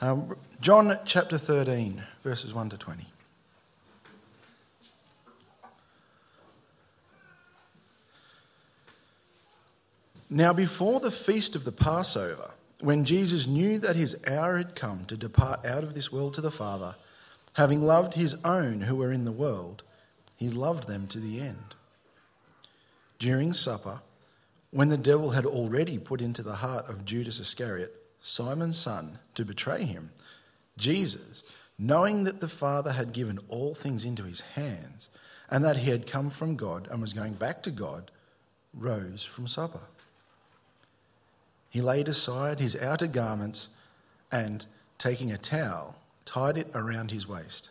Um, John chapter 13, verses 1 to 20. Now, before the feast of the Passover, when Jesus knew that his hour had come to depart out of this world to the Father, having loved his own who were in the world, he loved them to the end. During supper, when the devil had already put into the heart of Judas Iscariot, Simon's son, to betray him, Jesus, knowing that the Father had given all things into his hands, and that he had come from God and was going back to God, rose from supper. He laid aside his outer garments and, taking a towel, tied it around his waist.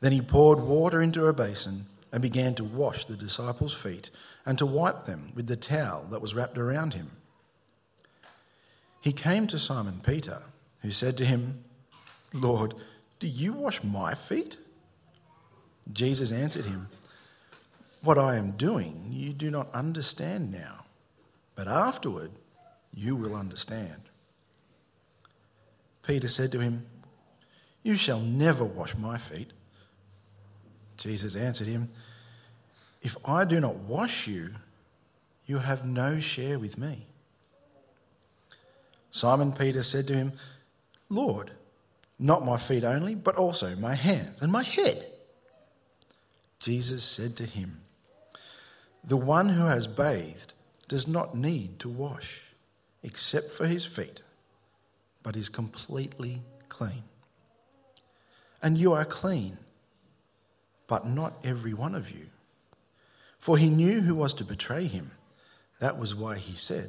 Then he poured water into a basin and began to wash the disciples' feet and to wipe them with the towel that was wrapped around him. He came to Simon Peter, who said to him, Lord, do you wash my feet? Jesus answered him, What I am doing you do not understand now, but afterward you will understand. Peter said to him, You shall never wash my feet. Jesus answered him, If I do not wash you, you have no share with me. Simon Peter said to him, Lord, not my feet only, but also my hands and my head. Jesus said to him, The one who has bathed does not need to wash except for his feet, but is completely clean. And you are clean, but not every one of you. For he knew who was to betray him. That was why he said,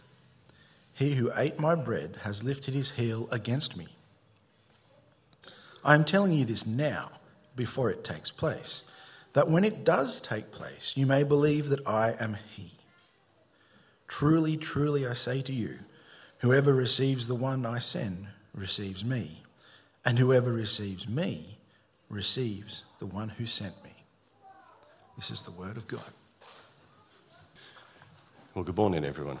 He who ate my bread has lifted his heel against me. I am telling you this now, before it takes place, that when it does take place, you may believe that I am he. Truly, truly, I say to you, Whoever receives the one I send receives me, and whoever receives me receives the one who sent me. This is the word of God. Well, good morning, everyone.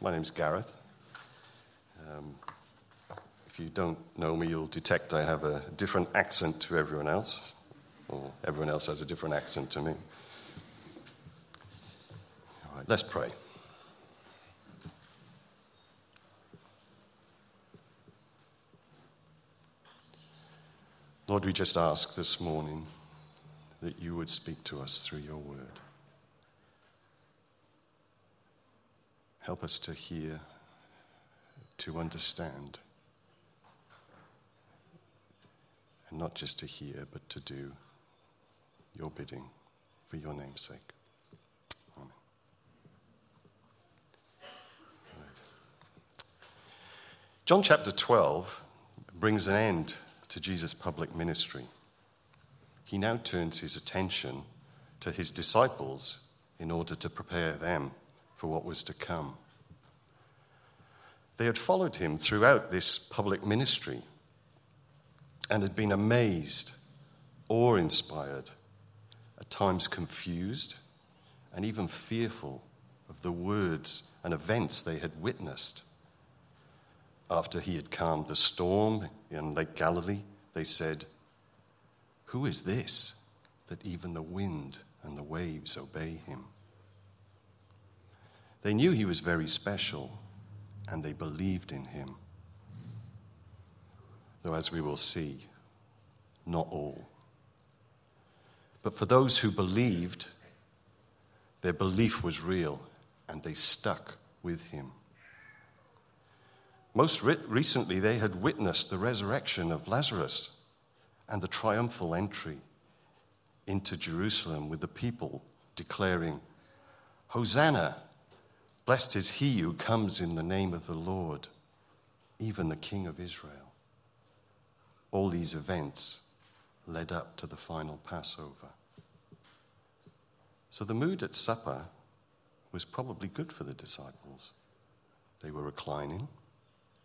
My name's Gareth. Um, if you don't know me, you'll detect I have a different accent to everyone else, or everyone else has a different accent to me. All right, let's pray. Lord, we just ask this morning that you would speak to us through your word. Help us to hear, to understand, and not just to hear, but to do your bidding for your name's sake. Amen. Right. John chapter 12 brings an end to Jesus' public ministry. He now turns his attention to his disciples in order to prepare them for what was to come. They had followed him throughout this public ministry and had been amazed, awe inspired, at times confused, and even fearful of the words and events they had witnessed. After he had calmed the storm in Lake Galilee, they said, Who is this that even the wind and the waves obey him? They knew he was very special and they believed in him. though as we will see, not all. But for those who believed, their belief was real and they stuck with him. Most re- recently, they had witnessed the resurrection of Lazarus and the triumphal entry into Jerusalem with the people declaring, Hosanna! Blessed is he who comes in the name of the Lord, even the King of Israel. All these events led up to the final Passover. So the mood at supper was probably good for the disciples. They were reclining,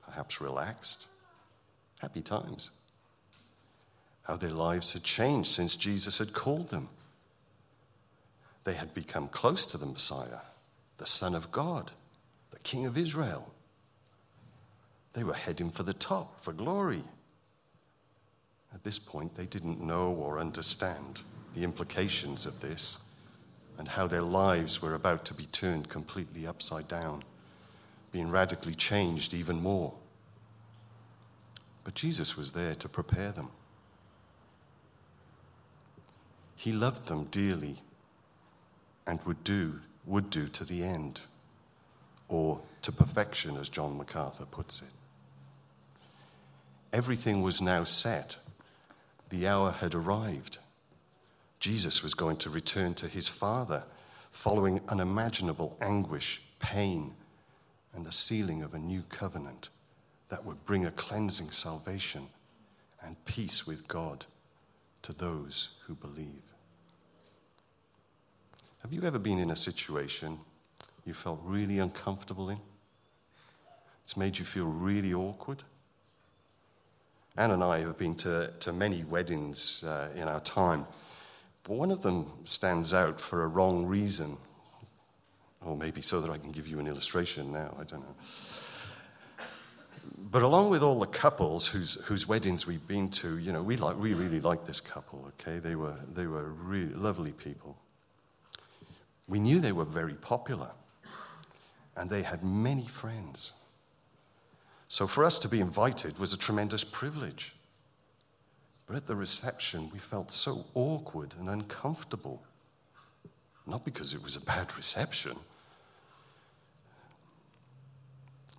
perhaps relaxed, happy times. How their lives had changed since Jesus had called them. They had become close to the Messiah, the Son of God, the King of Israel. They were heading for the top, for glory. At this point, they didn't know or understand the implications of this and how their lives were about to be turned completely upside down, being radically changed even more. But Jesus was there to prepare them. He loved them dearly and would do, would do to the end, or to perfection, as John MacArthur puts it. Everything was now set the hour had arrived. Jesus was going to return to his Father following unimaginable anguish, pain, and the sealing of a new covenant that would bring a cleansing salvation and peace with God to those who believe. Have you ever been in a situation you felt really uncomfortable in? It's made you feel really awkward? Anne and I have been to, to many weddings uh, in our time, but one of them stands out for a wrong reason. Or maybe so that I can give you an illustration now, I don't know. But along with all the couples whose, whose weddings we've been to, you know, we, like, we really liked this couple, okay? They were, they were really lovely people. We knew they were very popular, and they had many friends. So for us to be invited was a tremendous privilege. But at the reception, we felt so awkward and uncomfortable. Not because it was a bad reception,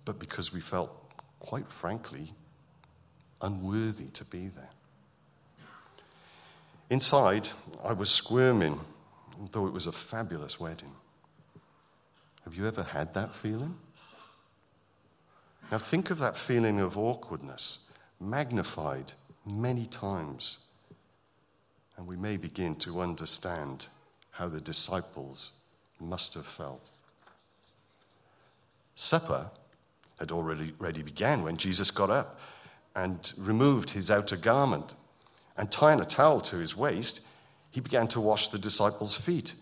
but because we felt, quite frankly, unworthy to be there. Inside, I was squirming, though it was a fabulous wedding. Have you ever had that feeling? Now, think of that feeling of awkwardness magnified many times, and we may begin to understand how the disciples must have felt. Supper had already, already began when Jesus got up and removed his outer garment and tying a towel to his waist, he began to wash the disciples' feet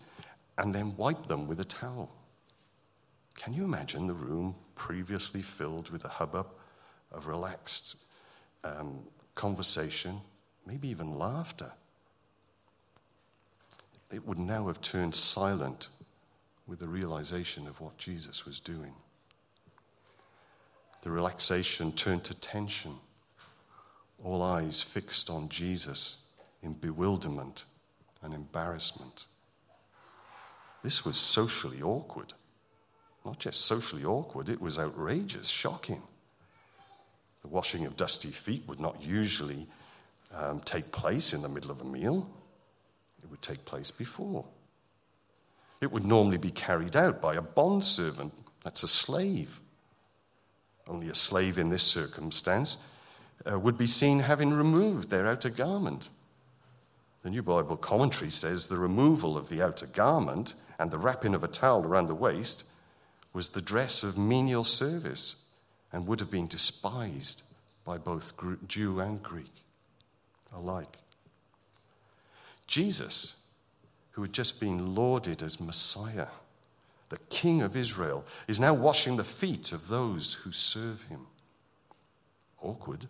and then wipe them with a towel. Can you imagine the room previously filled with a hubbub of relaxed um, conversation, maybe even laughter? It would now have turned silent with the realization of what Jesus was doing. The relaxation turned to tension, all eyes fixed on Jesus in bewilderment and embarrassment. This was socially awkward not just socially awkward, it was outrageous, shocking. The washing of dusty feet would not usually um, take place in the middle of a meal, it would take place before. It would normally be carried out by a bondservant, that's a slave. Only a slave in this circumstance uh, would be seen having removed their outer garment. The New Bible Commentary says the removal of the outer garment and the wrapping of a towel around the waist was the dress of menial service and would have been despised by both Jew and Greek alike. Jesus, who had just been lauded as Messiah, the King of Israel, is now washing the feet of those who serve him. Awkward.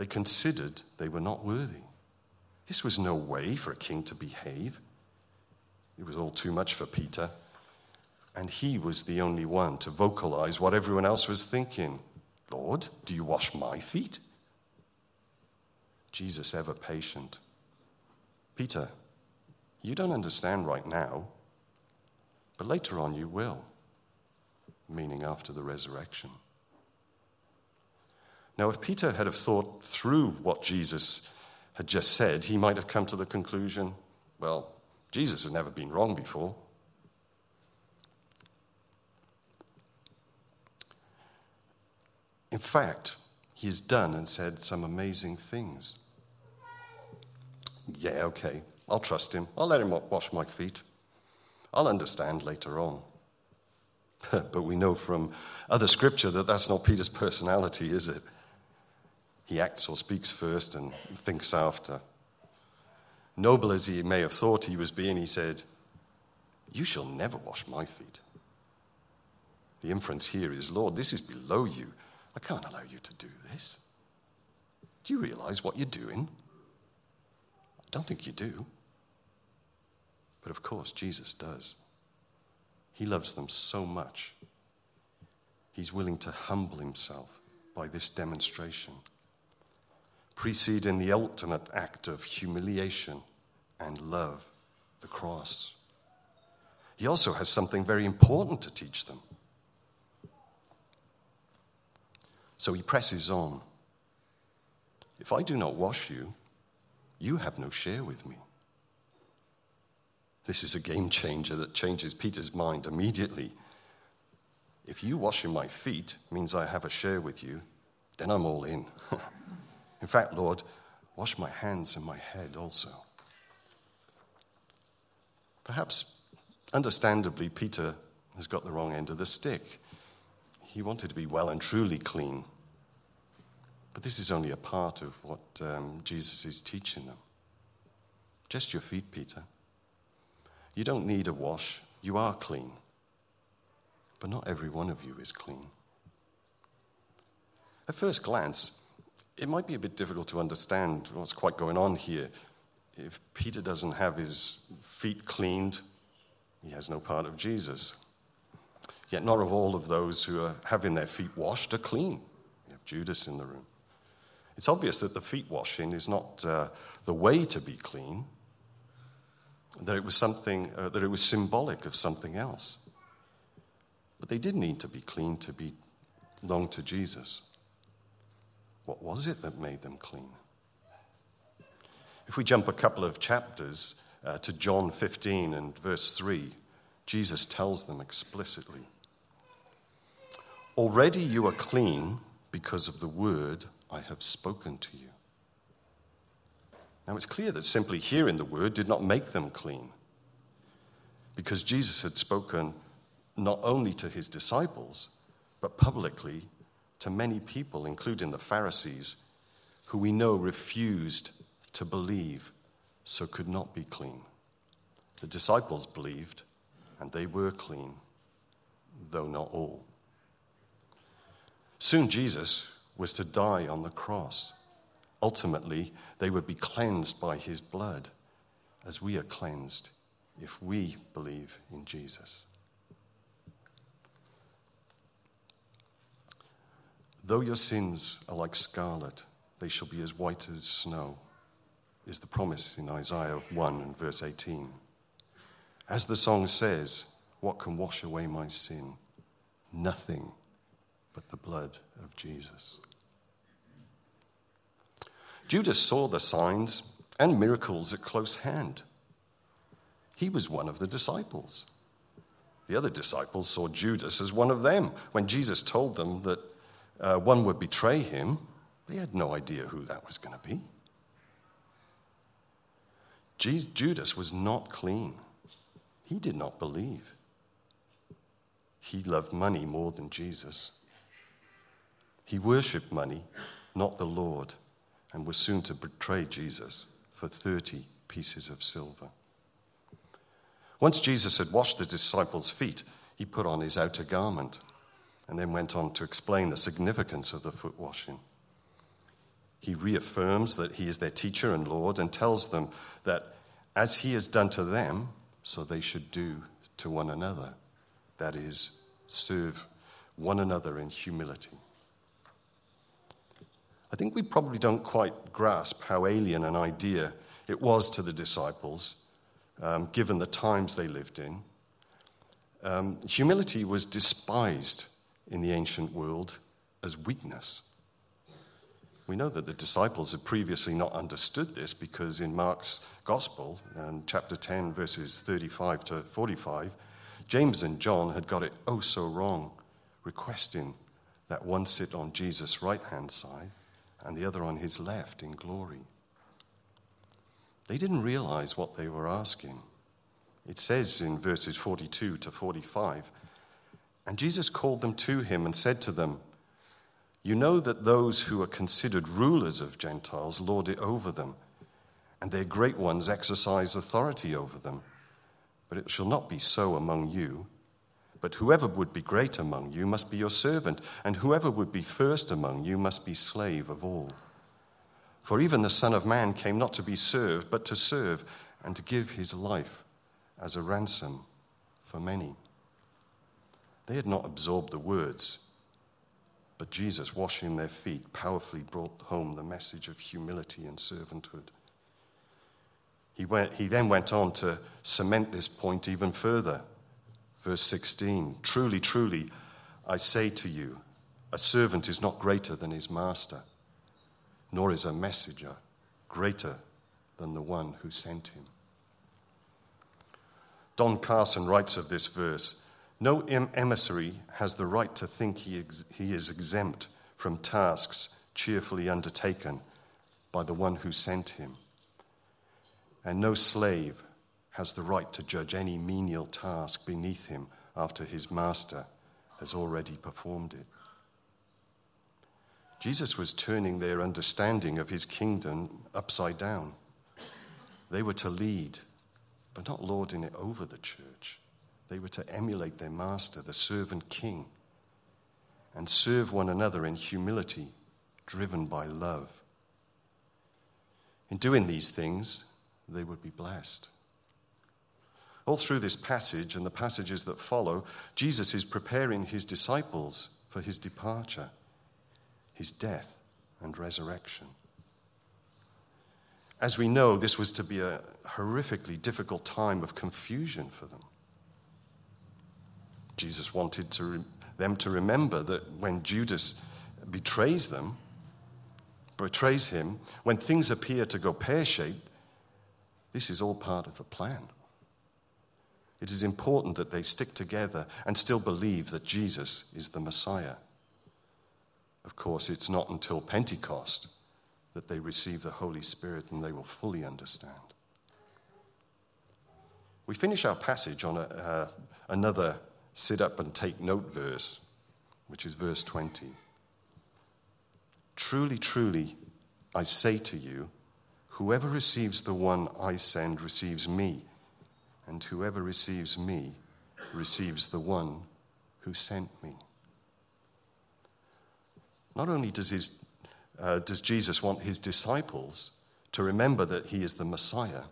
They considered they were not worthy. This was no way for a king to behave. It was all too much for Peter and he was the only one to vocalize what everyone else was thinking. Lord, do you wash my feet? Jesus, ever patient. Peter, you don't understand right now, but later on you will, meaning after the resurrection. Now, if Peter had have thought through what Jesus had just said, he might have come to the conclusion well, Jesus has never been wrong before. In fact, he has done and said some amazing things. Yeah, okay, I'll trust him. I'll let him wash my feet. I'll understand later on. but we know from other scripture that that's not Peter's personality, is it? He acts or speaks first and thinks after. Noble as he may have thought he was being, he said, You shall never wash my feet. The inference here is, Lord, this is below you. I can't allow you to do this. Do you realize what you're doing? I don't think you do. But of course, Jesus does. He loves them so much. He's willing to humble himself by this demonstration, preceding the ultimate act of humiliation and love, the cross. He also has something very important to teach them. So he presses on. If I do not wash you, you have no share with me. This is a game changer that changes Peter's mind immediately. If you washing my feet means I have a share with you, then I'm all in. in fact, Lord, wash my hands and my head also. Perhaps, understandably, Peter has got the wrong end of the stick. He wanted to be well and truly clean. But this is only a part of what um, Jesus is teaching them. Just your feet, Peter. You don't need a wash, you are clean. But not every one of you is clean. At first glance, it might be a bit difficult to understand what's quite going on here. If Peter doesn't have his feet cleaned, he has no part of Jesus. Yet not of all of those who are having their feet washed are clean. We have Judas in the room. It's obvious that the feet washing is not uh, the way to be clean, that it was something, uh, that it was symbolic of something else. But they did need to be clean to be belong to Jesus. What was it that made them clean? If we jump a couple of chapters uh, to John 15 and verse 3, Jesus tells them explicitly Already you are clean because of the word I have spoken to you. Now it's clear that simply hearing the word did not make them clean, because Jesus had spoken not only to his disciples, but publicly to many people, including the Pharisees, who we know refused to believe, so could not be clean. The disciples believed, and they were clean, though not all. Soon Jesus was to die on the cross. Ultimately, they would be cleansed by his blood, as we are cleansed if we believe in Jesus. Though your sins are like scarlet, they shall be as white as snow, is the promise in Isaiah 1 and verse 18. As the song says, What can wash away my sin? Nothing but the blood of Jesus. Judas saw the signs and miracles at close hand. He was one of the disciples. The other disciples saw Judas as one of them. When Jesus told them that uh, one would betray him, they had no idea who that was going to be. Judas was not clean. He did not believe. He loved money more than Jesus. He worshiped money, not the Lord and was soon to betray Jesus for 30 pieces of silver. Once Jesus had washed the disciples' feet, he put on his outer garment and then went on to explain the significance of the foot washing. He reaffirms that he is their teacher and Lord and tells them that as he has done to them, so they should do to one another. That is, serve one another in humility. I think we probably don't quite grasp how alien an idea it was to the disciples, um, given the times they lived in. Um, humility was despised in the ancient world as weakness. We know that the disciples had previously not understood this because in Mark's Gospel, um, chapter 10, verses 35 to 45, James and John had got it oh so wrong, requesting that one sit on Jesus' right hand side and the other on his left in glory. They didn't realize what they were asking. It says in verses 42 to 45 And Jesus called them to him and said to them, you know that those who are considered rulers of Gentiles lord it over them, and their great ones exercise authority over them. But it shall not be so among you. But whoever would be great among you must be your servant, and whoever would be first among you must be slave of all. For even the Son of Man came not to be served, but to serve, and to give his life as a ransom for many. They had not absorbed the words but Jesus, washing their feet, powerfully brought home the message of humility and servanthood. He, went, he then went on to cement this point even further. Verse 16 Truly, truly, I say to you, a servant is not greater than his master, nor is a messenger greater than the one who sent him. Don Carson writes of this verse no emissary has the right to think he, ex- he is exempt from tasks cheerfully undertaken by the one who sent him. And no slave has the right to judge any menial task beneath him after his master has already performed it. Jesus was turning their understanding of his kingdom upside down. They were to lead, but not lording it over the church. They were to emulate their master, the servant king, and serve one another in humility, driven by love. In doing these things, they would be blessed. All through this passage and the passages that follow, Jesus is preparing his disciples for his departure, his death, and resurrection. As we know, this was to be a horrifically difficult time of confusion for them. Jesus wanted to them to remember that when Judas betrays them, betrays him, when things appear to go pear shaped, this is all part of the plan. It is important that they stick together and still believe that Jesus is the Messiah. Of course, it's not until Pentecost that they receive the Holy Spirit and they will fully understand. We finish our passage on a, uh, another sit up and take note verse, which is verse 20. Truly, truly, I say to you, whoever receives the one I send receives me, and whoever receives me receives the one who sent me. Not only does, his, uh, does Jesus want his disciples to remember that he is the Messiah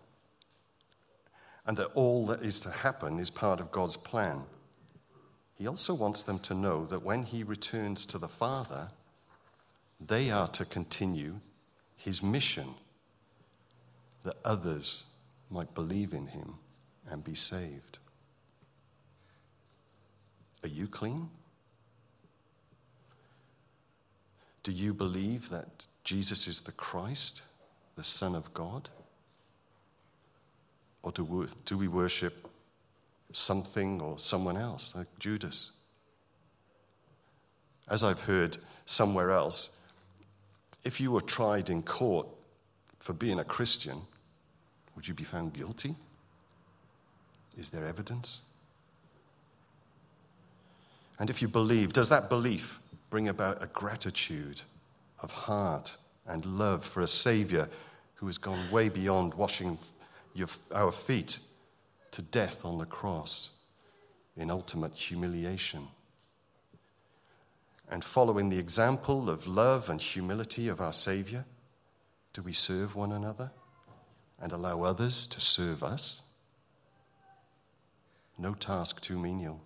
and that all that is to happen is part of God's plan he also wants them to know that when he returns to the Father, they are to continue his mission that others might believe in him and be saved. Are you clean? Do you believe that Jesus is the Christ, the Son of God? Or do we, worship something or someone else, like Judas. As I've heard somewhere else, if you were tried in court for being a Christian, would you be found guilty? Is there evidence? And if you believe, does that belief bring about a gratitude of heart and love for a Savior who has gone way beyond washing your, our feet to death on the cross in ultimate humiliation. And following the example of love and humility of our Savior, do we serve one another and allow others to serve us? No task too menial.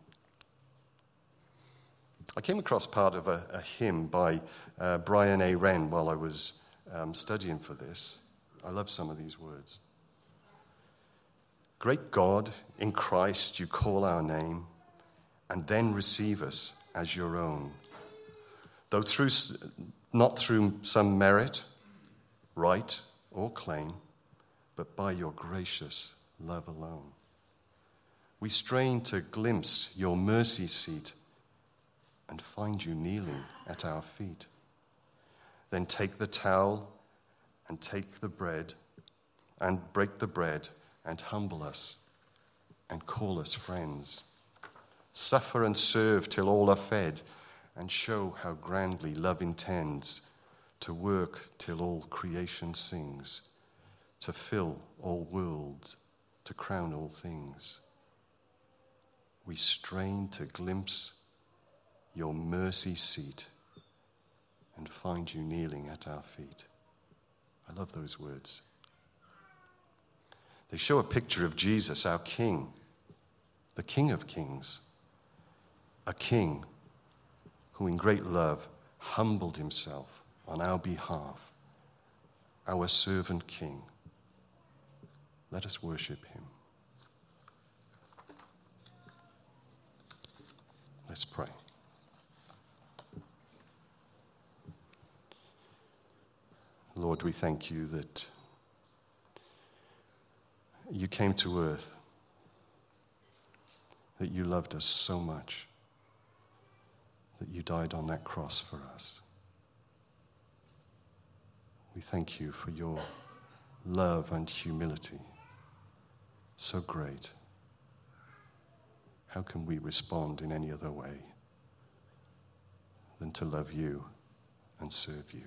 I came across part of a, a hymn by uh, Brian A. Wren while I was um, studying for this. I love some of these words. Great God, in Christ you call our name and then receive us as your own. Though through, not through some merit, right, or claim, but by your gracious love alone. We strain to glimpse your mercy seat and find you kneeling at our feet. Then take the towel and take the bread and break the bread and humble us and call us friends. Suffer and serve till all are fed and show how grandly love intends to work till all creation sings, to fill all worlds, to crown all things. We strain to glimpse your mercy seat and find you kneeling at our feet. I love those words. They show a picture of Jesus, our King, the King of Kings, a King who, in great love, humbled himself on our behalf, our servant King. Let us worship him. Let's pray. Lord, we thank you that came to earth, that you loved us so much, that you died on that cross for us. We thank you for your love and humility, so great. How can we respond in any other way than to love you and serve you?